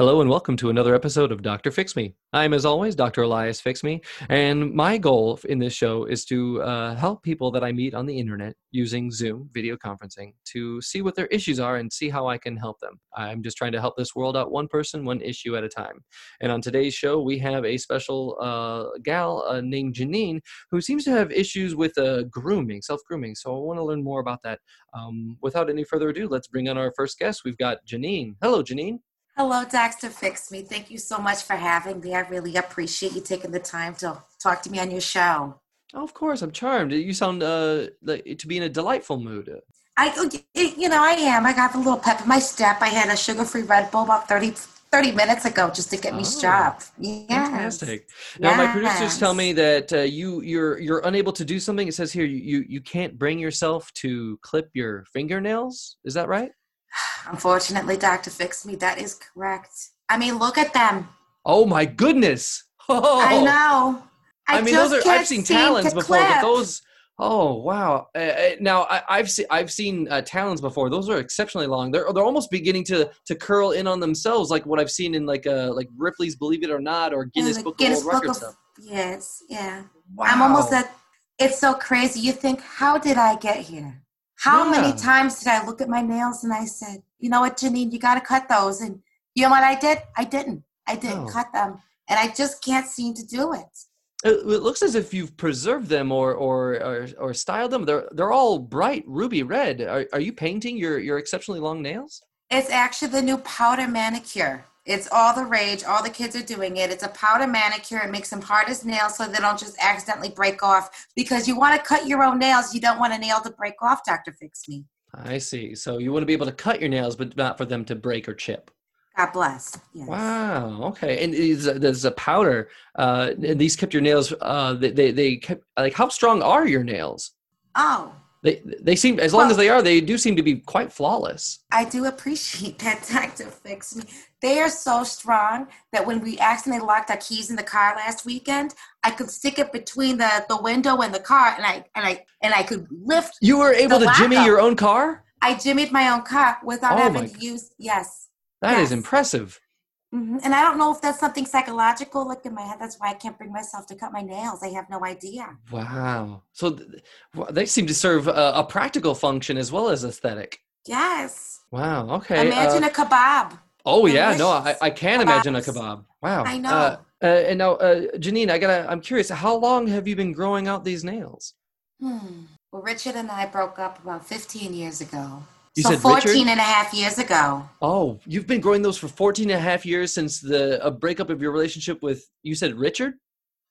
Hello and welcome to another episode of Dr. Fix Me. I'm, as always, Dr. Elias Fix Me, and my goal in this show is to uh, help people that I meet on the internet using Zoom video conferencing to see what their issues are and see how I can help them. I'm just trying to help this world out one person, one issue at a time. And on today's show, we have a special uh, gal uh, named Janine who seems to have issues with uh, grooming, self grooming. So I want to learn more about that. Um, without any further ado, let's bring on our first guest. We've got Janine. Hello, Janine. Hello, Dr. Fix Me. Thank you so much for having me. I really appreciate you taking the time to talk to me on your show. Oh, of course, I'm charmed. You sound uh, like, to be in a delightful mood. I, oh, you know, I am. I got a little pep in my step. I had a sugar-free Red Bull about 30, 30 minutes ago just to get me oh, strapped. Yeah, fantastic. Now, yes. my producers tell me that uh, you you're you're unable to do something. It says here you, you you can't bring yourself to clip your fingernails. Is that right? Unfortunately, Dr. Fix Me, that is correct. I mean, look at them. Oh my goodness. Oh. I know. I, I mean, those are I've seen talons before, clip. but those Oh wow! Uh, now I, have seen I've seen uh, talons before. Those are exceptionally long. They're they're almost beginning to to curl in on themselves, like what I've seen in like uh like Ripley's Believe It or Not or Guinness yeah, Book Guinness of World Records stuff. Yes, yeah. Wow. I'm almost at. It's so crazy. You think, how did I get here? How yeah. many times did I look at my nails and I said, you know what, Janine, you got to cut those. And you know what I did? I didn't. I didn't oh. cut them. And I just can't seem to do it. It, looks as if you've preserved them or, or or or styled them. They're they're all bright ruby red. Are are you painting your your exceptionally long nails? It's actually the new powder manicure. It's all the rage. All the kids are doing it. It's a powder manicure. It makes them hard as nails so they don't just accidentally break off. Because you want to cut your own nails, you don't want a nail to break off. Doctor, fix me. I see. So you want to be able to cut your nails, but not for them to break or chip. God bless. Yes. Wow. Okay. And there's a powder. Uh, and these kept your nails. Uh, they, they they kept like how strong are your nails? Oh. They they seem as long well, as they are, they do seem to be quite flawless. I do appreciate that, Doctor Fix Me. They are so strong that when we accidentally locked our keys in the car last weekend, I could stick it between the, the window and the car, and I and I and I could lift. You were able to jimmy up. your own car. I jimmied my own car without oh having to use. Yes, that yes. is impressive. Mm-hmm. And I don't know if that's something psychological, like in my head. That's why I can't bring myself to cut my nails. I have no idea. Wow. So th- they seem to serve a, a, practical function as well as aesthetic. Yes. Wow. Okay. Imagine uh, a kebab. Oh yeah, no, I, I can not imagine a kebab. Wow. I know. Uh, uh, and now, uh, Janine, I gotta. I'm curious. How long have you been growing out these nails? Hmm. Well, Richard and I broke up about 15 years ago. You so said 14 Richard? and a half years ago. Oh, you've been growing those for 14 and a half years since the a breakup of your relationship with you said Richard?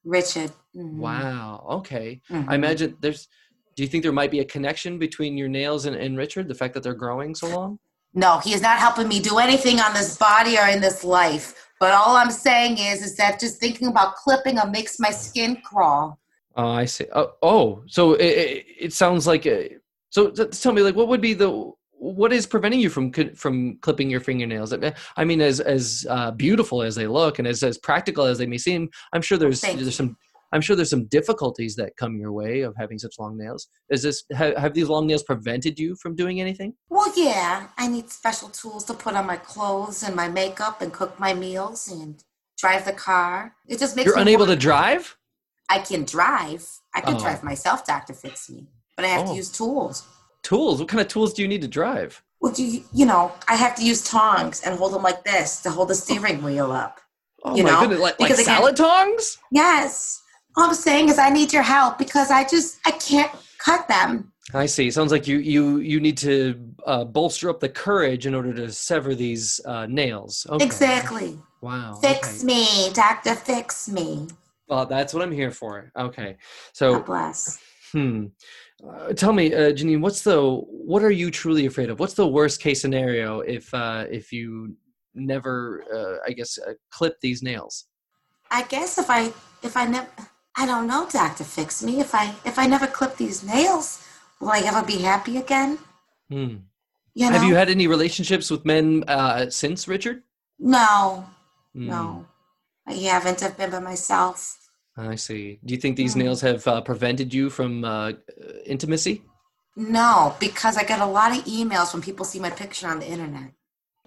Richard. Mm-hmm. Wow. Okay. Mm-hmm. I imagine there's do you think there might be a connection between your nails and, and Richard, the fact that they're growing so long? No, he is not helping me do anything on this body or in this life. But all I'm saying is is that just thinking about clipping them makes my skin crawl. Oh, I see. Oh, oh so it, it, it sounds like a, so tell me like what would be the what is preventing you from from clipping your fingernails? I mean, as as uh, beautiful as they look and as as practical as they may seem, I'm sure there's Thank there's some I'm sure there's some difficulties that come your way of having such long nails. Is this have, have these long nails prevented you from doing anything? Well, yeah, I need special tools to put on my clothes and my makeup and cook my meals and drive the car. It just makes you're unable to drive. I can drive. I can oh. drive myself. Doctor, fix me, but I have oh. to use tools. Tools? What kind of tools do you need to drive? Well, do you, you know, I have to use tongs and hold them like this to hold the steering wheel up. Oh you my know? goodness, like, like salad tongs? Yes. All I'm saying is I need your help because I just I can't cut them. I see. Sounds like you you you need to uh, bolster up the courage in order to sever these uh, nails. Okay. Exactly. Wow. Fix okay. me, doctor. Fix me. Well, that's what I'm here for. Okay. So. God bless. Hmm. Uh, tell me, uh, Janine, what's the what are you truly afraid of? What's the worst case scenario if uh, if you never, uh, I guess, uh, clip these nails? I guess if I if I never, I don't know, Doctor, fix me. If I if I never clip these nails, will I ever be happy again? Hmm. You know? Have you had any relationships with men uh, since Richard? No, mm. no, I haven't. I've been by myself. I see. Do you think these mm. nails have uh, prevented you from uh, intimacy? No, because I get a lot of emails when people see my picture on the internet.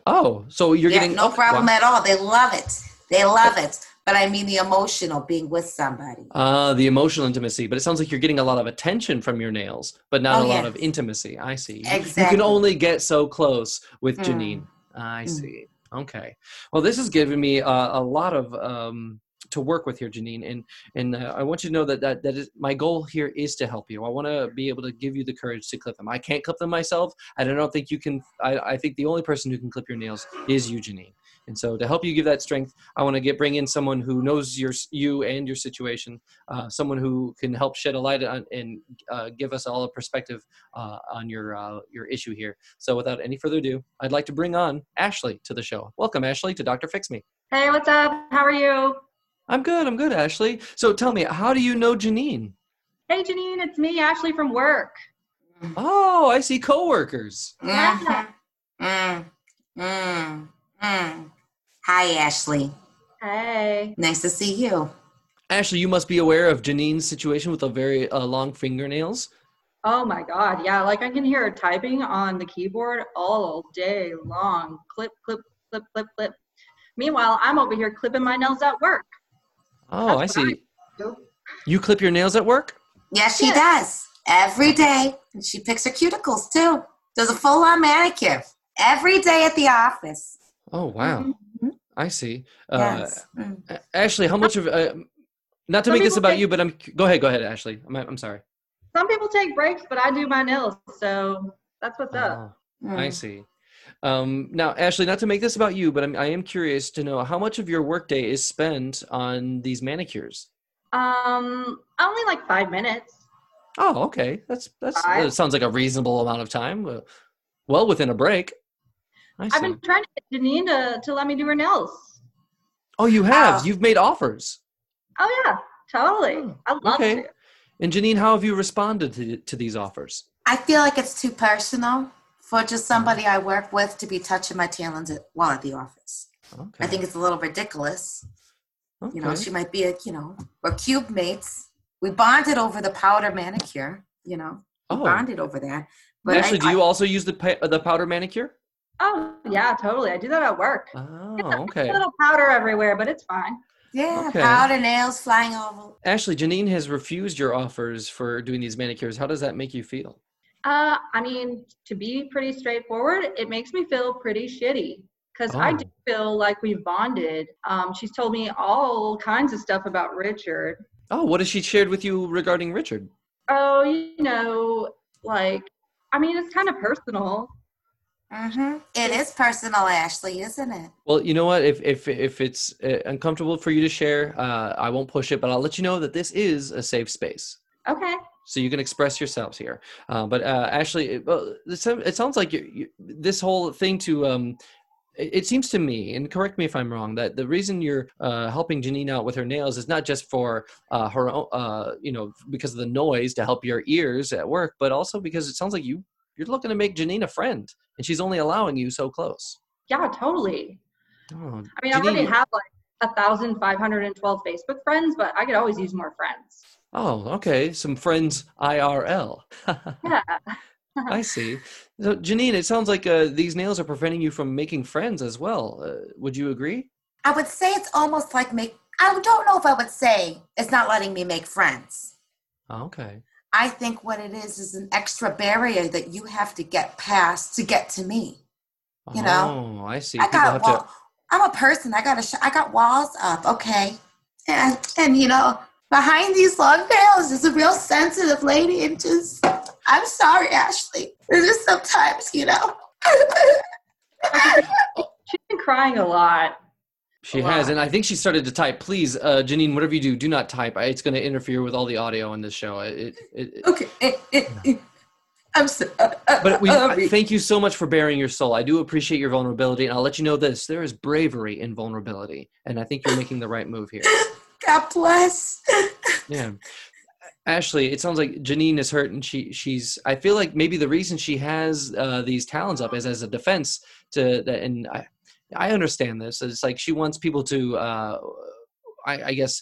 Oh, so you're yeah, getting no problem at all. They love it. They love it. But I mean the emotional being with somebody. Uh, the emotional intimacy. But it sounds like you're getting a lot of attention from your nails, but not Oh, a lot of intimacy. I see. You- You can only get so close with Mm. Janine. I Mm. see. Okay. Well, this has given me a, a lot of um, to work with here, Janine, and and uh, I want you to know that that that is my goal here is to help you. I want to be able to give you the courage to clip them. I can't clip them myself, and I don't think you can. I, I think the only person who can clip your nails is you, Janine. And so, to help you give that strength, I want to get bring in someone who knows your you and your situation, uh, someone who can help shed a light on and uh, give us all a perspective uh, on your uh, your issue here. So, without any further ado, I'd like to bring on Ashley to the show. Welcome, Ashley, to Doctor Fix Me. Hey, what's up? How are you? I'm good. I'm good, Ashley. So, tell me, how do you know Janine? Hey, Janine, it's me, Ashley from work. Oh, I see coworkers. Mhm. Mm, mm, mm. Hi, Ashley. Hey. Nice to see you. Ashley, you must be aware of Janine's situation with the very uh, long fingernails. Oh my God. Yeah, like I can hear her typing on the keyboard all day long. Clip, clip, clip, clip, clip. Meanwhile, I'm over here clipping my nails at work. Oh, I That's I see. do. You clip your nails at work? Yes, she Yeah. does. Every day. And she picks her cuticles too. Does a full on manicure. Every day at the office. Oh, wow. Mhm. I see. Uh, Yes. Mm. Ashley, how much of uh, not to Some make this about take- you, but I'm go ahead, go ahead, Ashley. I'm I'm sorry. Some people take breaks, but I do my nails. So that's what's up. Oh, I Mm. see. Um, now, Ashley, not to make this about you, but I'm, I am curious to know how much of your workday is spent on these manicures. Um, only like five minutes. Oh, okay. That's that's Five. that sounds like a reasonable amount of time. Uh, well, within a break. I I've been trying to get Janine to, to let me do her nails. oh, you have. Oh. You've made offers. Oh, yeah, totally. Oh, I love okay. to. And Janine, how have you responded to to these offers? I feel like it's too personal for just somebody I work with to be touching my talons at, while at the office. Okay. I think it's a little ridiculous. okay. You know, she might be a, you know, we're cube mates. We bonded over the powder manicure, you know, we oh, bonded over that. But Ashley, I, do you also use the the powder manicure? Oh, yeah, totally. I do that at work. Oh, A okay. little powder everywhere, but it's fine. yeah, Okay. powder nails flying over. Ashley, Janine has refused your offers for doing these manicures. How does that make you feel? Uh, I mean, to be pretty straightforward, it makes me feel pretty shitty because I Oh. do feel like we've bonded. Um, she's told me all kinds of stuff about Richard. Oh, what has she shared with you regarding Richard? Oh, you know, like, I mean, it's kind of personal. hmm It is personal, Ashley, isn't it? Well, you know what? If if if it's uh, uncomfortable for you to share, uh, I won't push it, but I'll let you know that this is a safe space, Okay. So you can express yourselves here. Uh, but uh, Ashley, it, well, it, sounds like you, you, this whole thing to. Um, it seems to me, and correct me if I'm wrong, that the reason you're uh, helping Janine out with her nails is not just for uh, her own, uh, you know, because of the noise to help your ears at work, but also because it sounds like you you're looking to make Janine a friend, and she's only allowing you so close. Yeah, totally. Oh, I mean, I already have like a thousand five hundred and twelve Facebook friends, but I could always use more friends. Oh, okay. Some friends IRL. Yeah. I see. So, Janine, it sounds like uh, these nails are preventing you from making friends as well. Uh, would you agree? I would say it's almost like make. I don't know if I would say it's not letting me make friends. Oh, okay. I think what it is is an extra barrier that you have to get past to get to me. You know? Oh, I see. I People got wall. I'm a person. I got a. Sh- I got walls up. Okay, and and you know behind these long nails is a real sensitive lady, and just I'm sorry, Ashley. There's just sometimes you know. She's been crying a lot. She a has, lot. and I think she started to type. Please, uh, Janine, whatever you do, do not type. It's going to interfere with all the audio in this show. It, it, it, okay. I'm so, uh, uh, but we sorry. thank you so much for baring your soul. I do appreciate your vulnerability, and I'll let you know this: there is bravery in vulnerability, and I think you're making the right move here. God bless. Yeah. Ashley, it sounds like Janine is hurt, and she she's. I feel like maybe the reason she has uh, these talons up is as a defense to that, and I I understand this. It's like she wants people to, uh, I, I guess,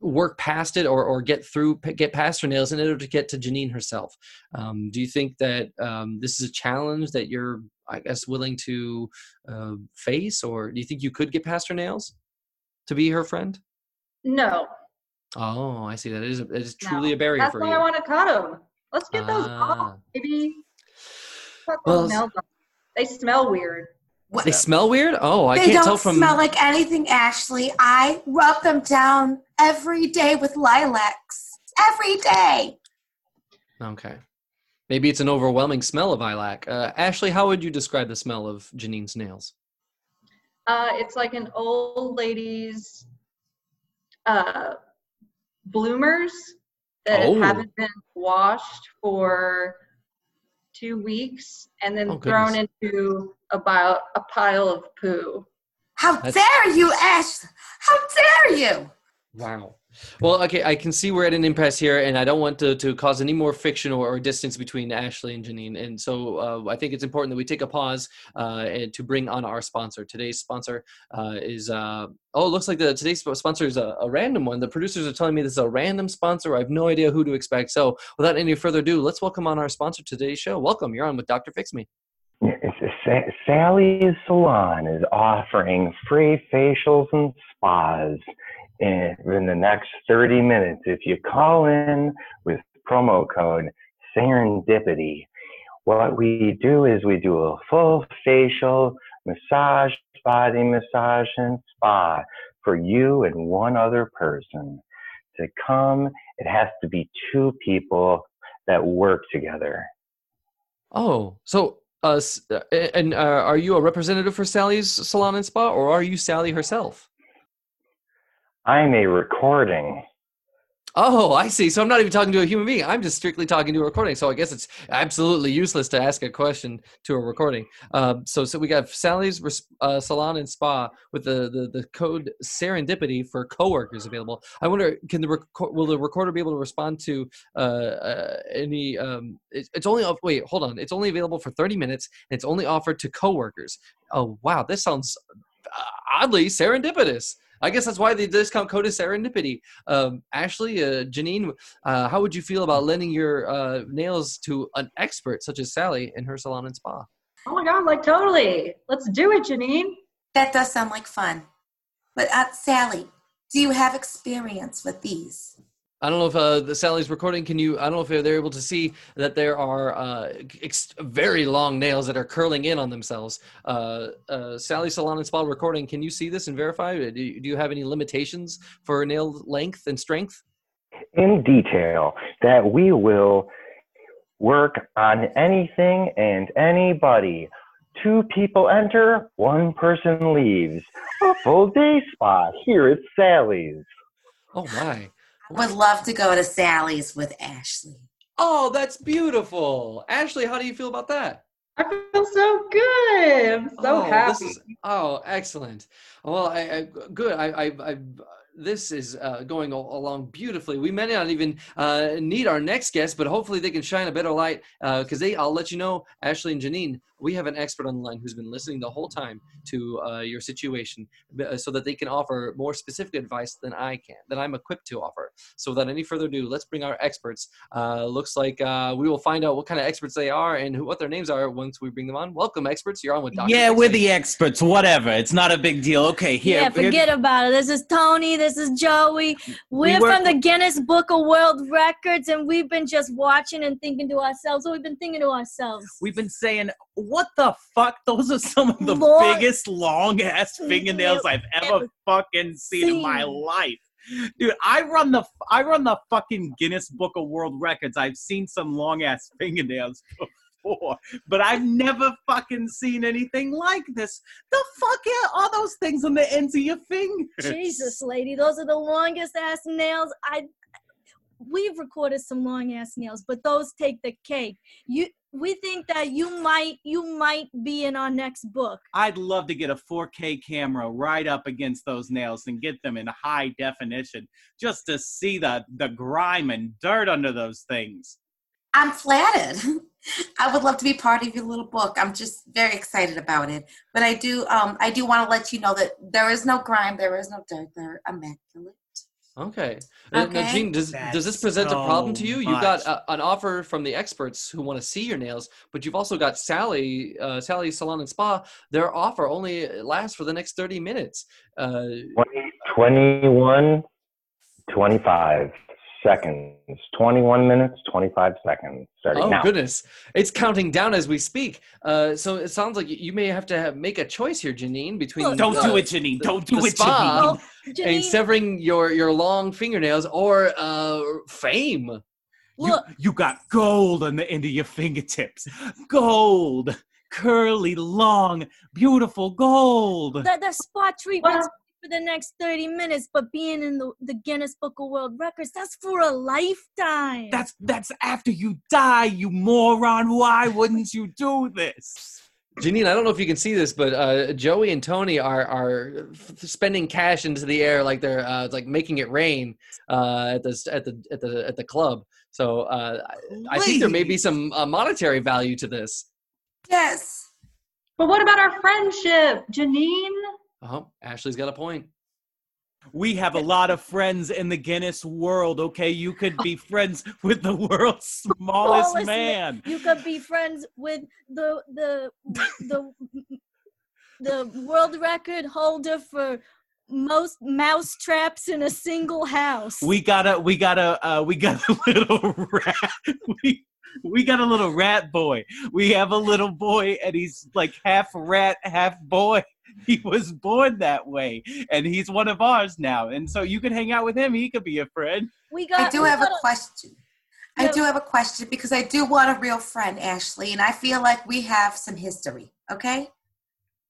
work past it or or get through, get past her nails in order to get to Janine herself. Um, do you think that um, this is a challenge that you're I guess, willing to uh, face, or do you think you could get past her nails to be her friend? No. Oh, I see. That is, it is truly no. a barrier That's for why. I want to cut them. Let's get those off, ah. maybe. Cut those well, nails. They smell weird. What? They smell weird? Oh, I they can't tell from. They don't smell like anything, Ashley. I rub them down every day with lilacs. Every day. Okay. Maybe it's an overwhelming smell of lilac. Uh, Ashley, how would you describe the smell of Janine's nails? Uh, it's like an old lady's uh, bloomers that oh. haven't been washed for two weeks and then oh, thrown into about a pile of poo. How That's... dare you, Ash? How dare you? Wow. Well, okay, I can see we're at an impasse here, and I don't want to, to cause any more friction or, or distance between Ashley and Janine. And so uh, I think it's important that we take a pause uh, and to bring on our sponsor. Today's sponsor uh, is, uh, oh, it looks like the today's sponsor is a, a, random one. The producers are telling me this is a random sponsor. I have no idea who to expect. So without any further ado, let's welcome on our sponsor today's show. Welcome. You're on with Dr. Fix Me. Sally's Salon is offering free facials and spas in, the next 30 minutes. If you call in with promo code serendipity, what we do is we do a full facial massage, body massage, and spa for you and one other person. To come, it has to be two people that work together. Oh, so uh, and uh, are you a representative for Sally's Salon and Spa, or are you Sally herself? I'm a recording. Oh, I see. So I'm not even talking to a human being. I'm just strictly talking to a recording. So I guess it's absolutely useless to ask a question to a recording. Um, so, so we got Sally's uh, Salon and Spa with the, the, the code Serendipity for coworkers available. I wonder, can the rec- will the recorder be able to respond to uh, uh, any? Um, it, it's only wait, hold on. It's only available for 30 minutes. And it's only offered to coworkers. Oh wow, this sounds uh, oddly serendipitous. I guess that's why the discount code is serendipity. Um, Ashley, uh, Janine, uh, how would you feel about lending your uh, nails to an expert such as Sally in her salon and spa? Oh my God, like totally. Let's do it, Janine. That does sound like fun. But uh, Sally, do you have experience with these? I don't know if uh, the Sally's recording. Can you? I don't know if they're able to see that there are uh, ex- very long nails that are curling in on themselves. Uh, uh, Sally Salon and Spa recording. Can you see this and verify? Do you, do you have any limitations for nail length and strength? In detail, that we will work on anything and anybody. Two people enter, one person leaves. A full day spa here at Sally's. Oh my! Would love to go to Sally's with Ashley. Oh, that's beautiful. Ashley, how do you feel about that? I feel so good. I'm so oh, happy. Is, oh, excellent. Well, I, I good. I, I, I this is uh, going along beautifully. We may not even uh, need our next guest, but hopefully they can shine a better light because uh, they. I'll let you know, Ashley and Janine. We have an expert on the line who's been listening the whole time to uh, your situation, uh, so that they can offer more specific advice than I can, that I'm equipped to offer. So without any further ado, let's bring our experts. Uh, looks like we will find out what kind of experts they are and who, what their names are once we bring them on. Welcome, experts. You're on with Dr. Yeah, we're the experts. Whatever. It's not a big deal. Okay, here. Yeah, forget here. about it. This is Tony. This is Joey. We're we from the Guinness Book of World Records, and we've been just watching and thinking to ourselves. we've been thinking to ourselves. We've been saying, "What the fuck? Those are some of the Lord, biggest long ass fingernails I've ever, ever fucking seen, seen in my life." Dude, I run the I run the fucking Guinness Book of World Records. I've seen some long ass fingernails before, but I've never fucking seen anything like this. The fuck are those things on the ends of your fingers? Jesus, lady, those are the longest ass nails I. We've recorded some long ass nails, but those take the cake. You we think that you might you might be in our next book. I'd love to get a 4K camera right up against those nails and get them in high definition just to see the the grime and dirt under those things. I'm flattered. I would love to be part of your little book. I'm just very excited about it. But I do, um, I do want to let you know that there is no grime, there is no dirt. They're immaculate. Okay. Uh, Now, Okay. Gene, does does this That's present a problem to you? You've got a, an offer from the experts who want to see your nails, but you've also got Sally, uh, Sally Salon and Spa. Their offer only lasts for the next thirty minutes. Uh, 20, 21, 25 seconds. 21 minutes, 25 seconds. Starting oh now. goodness, it's counting down as we speak. Uh, so it sounds like you may have to have, make a choice here, Janine, between Look, Don't uh, do it, Janine. the- Don't do the it, spa Janine. Well, and Janine, severing your your long fingernails or uh, fame. You, look, you got gold on the end of your fingertips. Gold. Curly, long, beautiful gold. the, the spot treatment's Well- for the next 30 minutes, but being in the, the Guinness Book of World Records, that's for a lifetime. That's that's after you die, you moron. Why wouldn't you do this? Janine, I don't know if you can see this, but uh, Joey and Tony are are f- spending cash into the air like they're uh, like making it rain uh, at the at the at the at the club. So uh, I I think there may be some uh, monetary value to this. Yes. But what about our friendship, Janine? Oh, Ashley's got a point. We have a lot of friends in the Guinness world, okay? You could be friends with the world's smallest Smallest man. you could be friends with the the the the world record holder for most mouse traps in a single house. We got a we got a uh, we got a little rat. We we got a little rat boy. We have a little boy and he's like half rat, half boy. He was born that way, and he's one of ours now. And so you can hang out with him. He could be a friend. we got. I do have a got question. I do have a question because I do want a real friend, Ashley, and I feel like we have some history. Okay.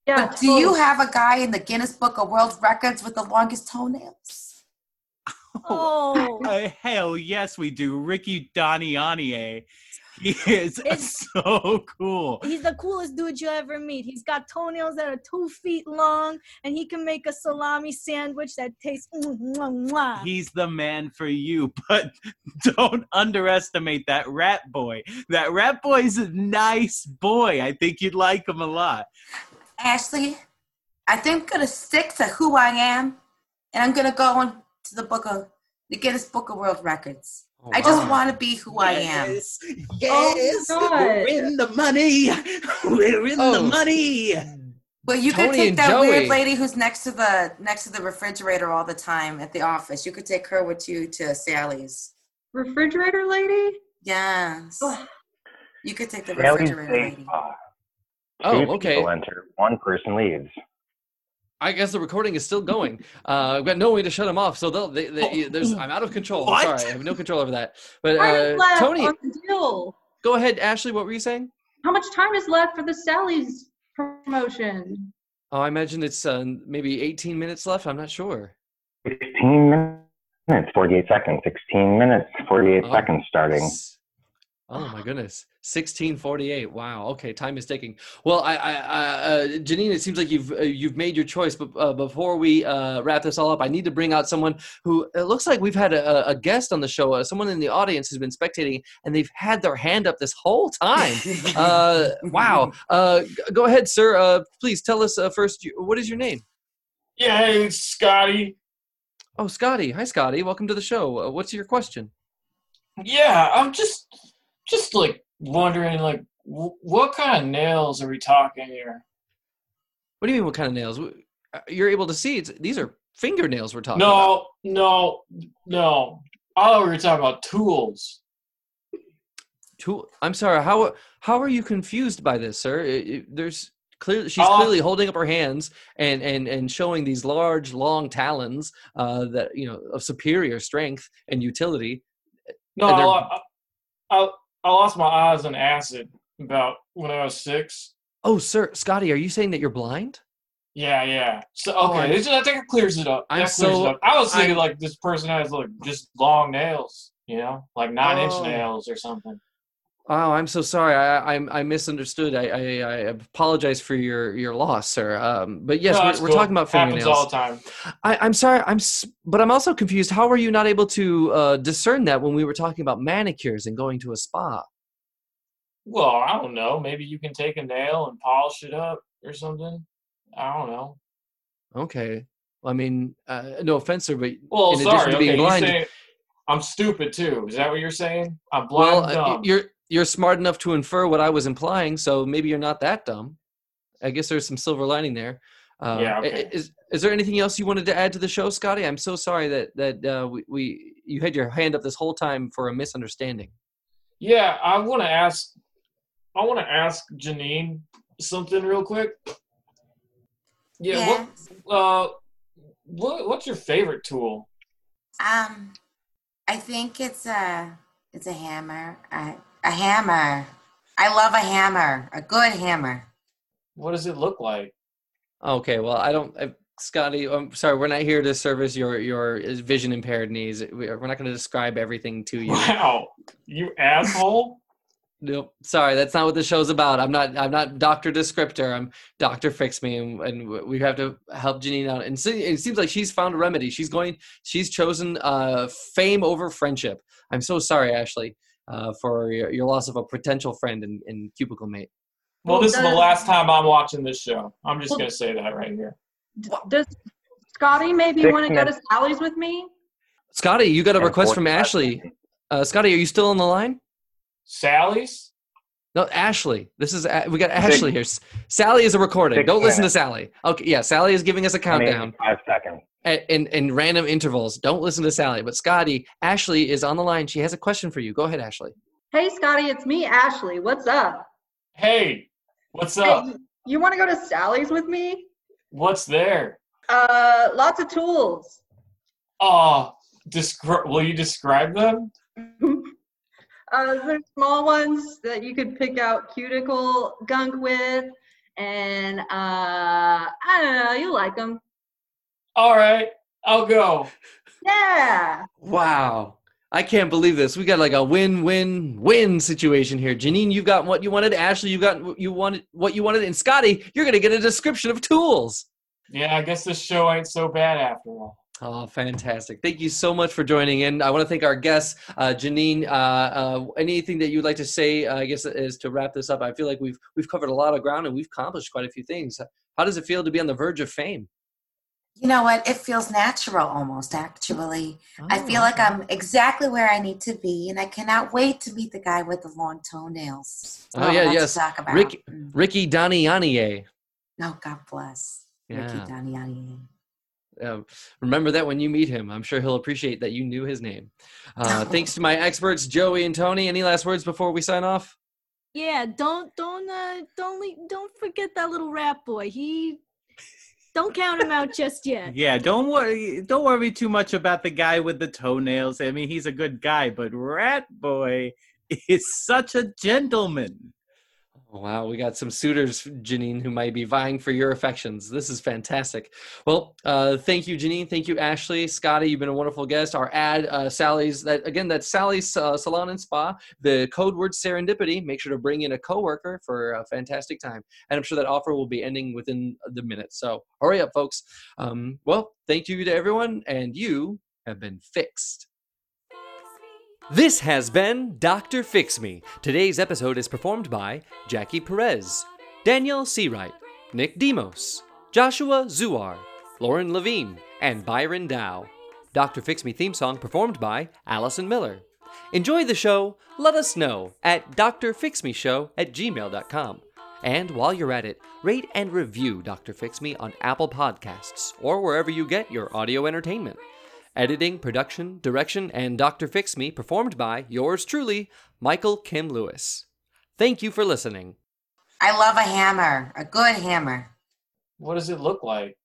Yeah. But do you have a guy in the Guinness Book of World Records with the longest toenails? Oh, Uh, hell yes, we do. Ricky Daniani. He is It's- so cool. he's the coolest dude you ever meet. He's got toenails that are two feet long, and he can make a salami sandwich that tastes. Mwah, mwah, mwah. He's the man for you, but don't underestimate that rat boy. That rat boy's a nice boy. I think you'd like him a lot. Ashley, I think I'm gonna stick to who I am, and I'm gonna go on to the book of the Guinness Book of World Records. Oh, I just wow. want to be who I am. Yes, Oh, yes, we're in the money. We're in the Oh. money. But you could take that Joey. weird lady who's next to the next to the refrigerator all the time at the office. You could take her with you to Sally's. refrigerator lady? Yes. You could take the Sally's refrigerator lady. Spa. Oh, Two okay. people enter, one person leaves. I guess the recording is still going. Uh, I've got no way to shut them off, so they'll. They, they, there's, I'm out of control. I'm What? sorry, I have no control over that. But uh, Tony, on the deal. go ahead. Ashley, what were you saying? How much time is left for the Sally's promotion? Oh, I imagine it's uh, maybe 18 minutes left. I'm not sure. 16 minutes, 48 seconds. 16 minutes, 48 Oh. seconds starting. S- Oh my goodness, 1648. Wow. Okay, time is ticking. Well, I, I, I uh, Janine, it seems like you've uh, you've made your choice. But uh, before we uh, wrap this all up, I need to bring out someone who it looks like we've had a, a guest on the show, uh, someone in the audience who's been spectating, and they've had their hand up this whole time. Uh, wow. Uh, go ahead, sir. Uh, please tell us uh, first. What is your name? Yeah, hey, it's Scotty. Oh, Scotty. Hi, Scotty. Welcome to the show. Uh, what's your question? Yeah, I'm just just like wondering, like, w- what kind of nails are we talking here? What do you mean? What kind of nails? Uh, You're able to see. It's, these are fingernails we're talking about. No, no, no. We were talking about tools. Tool. I'm sorry. How how are you confused by this, sir? It- it- there's clearly she's Uh, clearly holding up her hands and and and showing these large, long talons uh, that you know of superior strength and utility. No, And I, I, I lost my eyes in acid about when I was six. Oh, sir, Scotty, are you saying that you're blind? Yeah, yeah. So Oh, okay, I'm- this- I think it clears it up. I'm That so- up. I was thinking I'm- like this person has like just long nails, you know, like nine inch Oh. nails or something. Oh, I'm so sorry. I I, I misunderstood. I, I I apologize for your your loss, sir. Um, but yes, No, we're, we're cool. talking about fingernails. Happens all the time. I, I'm sorry. I'm, but I'm also confused. How were you not able to uh, discern that when we were talking about manicures and going to a spa? Well, I don't know. Maybe you can take a nail and polish it up or something. I don't know. Okay. I mean, uh, no offense, sir, but well, in sorry. addition to being blind, say I'm stupid too. Is that what you're saying? I'm blind. well, uh, you're you're smart enough to infer what I was implying, so maybe you're not that dumb. I guess there's some silver lining there. Uh, Yeah, okay. Is is there anything else you wanted to add to the show, Scotty? I'm so sorry that that uh, we, we you had your hand up this whole time for a misunderstanding. Yeah, I want to ask. I want to ask Janine something real quick. Yeah. Yeah. What? Uh, what? What's your favorite tool? Um, I think it's a it's a hammer. A, a hammer. I love a hammer. A good hammer. What does it look like? Okay, well, I don't, I, Scotty. I'm sorry, we're not here to service your your vision impaired needs. We- We're not going to describe everything to you. Wow, you asshole! Nope. Sorry, that's not what the show's about. I'm not. I'm not Doctor Descriptor. I'm Doctor Fix Me, and, and we have to help Janine out. And so it seems like she's found a remedy. She's going. She's chosen uh, fame over friendship. I'm so sorry, Ashley, uh, for your, your loss of a potential friend and, and cubicle mate. Well, this is the last time I'm watching this show. I'm just Well- gonna say that right here. Does Scotty maybe Six want to go to. Sally's with me? Scotty, you got a request from Ashley. Uh, Scotty, are you still on the line? Sally's? No, Ashley. This is we got Ashley here. Sally is a recording. Six Don't listen to. Sally. Okay, yeah, Sally is giving us a countdown. 25 seconds. at, in, in random intervals. Don't listen to Sally. But Scotty, Ashley is on the line. She has a question for you. Go ahead, Ashley. Hey, Scotty, it's me, Ashley. What's up? Hey, what's up? Hey, you want to go to Sally's with me? What's there? Uh, lots of tools. Oh, descri- will you describe them? uh, there's small ones that you could pick out cuticle gunk with, and uh, I don't know, you like them. All right, I'll go. Yeah. Wow. I can't believe this. We got like a win-win-win situation here. Janine, you got what you wanted. Ashley, you got what you wanted. What you wanted, and Scotty, you're gonna get a description of tools. Yeah, I guess this show ain't so bad after all. Oh, fantastic! Thank you so much for joining in. I want to thank our guests, uh, Janine. Uh, uh, anything that you'd like to say? Uh, I guess is to wrap this up. I feel like we've we've covered a lot of ground and we've accomplished quite a few things. How does it feel to be on the verge of fame? You know what? It feels natural almost, actually. I Oh, feel like. I'm exactly where I need to be, and I cannot wait to meet the guy with the long toenails. Oh, yeah, to yes. talk about. Rick-. Ricky Danianier. No, God bless. Ricky Yeah. Daniani. Uh, remember that when you meet him. I'm sure he'll appreciate that you knew his name. Uh, thanks to my experts, Joey and Tony. Any last words before we sign off? Yeah, don't don't uh don't le- don't forget that little rat boy. He don't count him out just yet. Yeah, don't worry. Don't worry too much about the guy with the toenails. I mean, he's a good guy, but Rat Boy is such a gentleman. Oh, Wow, we got some suitors, Janine, who might be vying for your affections. This is fantastic. Well, uh, thank you, Janine. Thank you, Ashley. Scotty, you've been a wonderful guest. Our ad, uh, Sally's, that again, that's Sally's uh, Salon and Spa. The code word serendipity. Make sure to bring in a coworker for a fantastic time. And I'm sure that offer will be ending within the minute. So hurry up, folks. Um, well, thank you to everyone, and you have been fixed. This has been Dr. Fix Me. Today's episode is performed by Jackie Perez, Danielle Seawright, Nick Demos, Joshua Zuar, Lauren Levine, and Byron Dow. Dr. Fix Me theme song performed by Allison Miller. Enjoy the show? Let us know at drfixmeshow at gmail.com. And while you're at it, rate and review Dr. Fix Me on Apple Podcasts or wherever you get your audio entertainment. Editing, production, direction, and Dr. Fix Me performed by yours truly, Michael Kim Lewis. Thank you for listening. I love a hammer, a good hammer. What does it look like?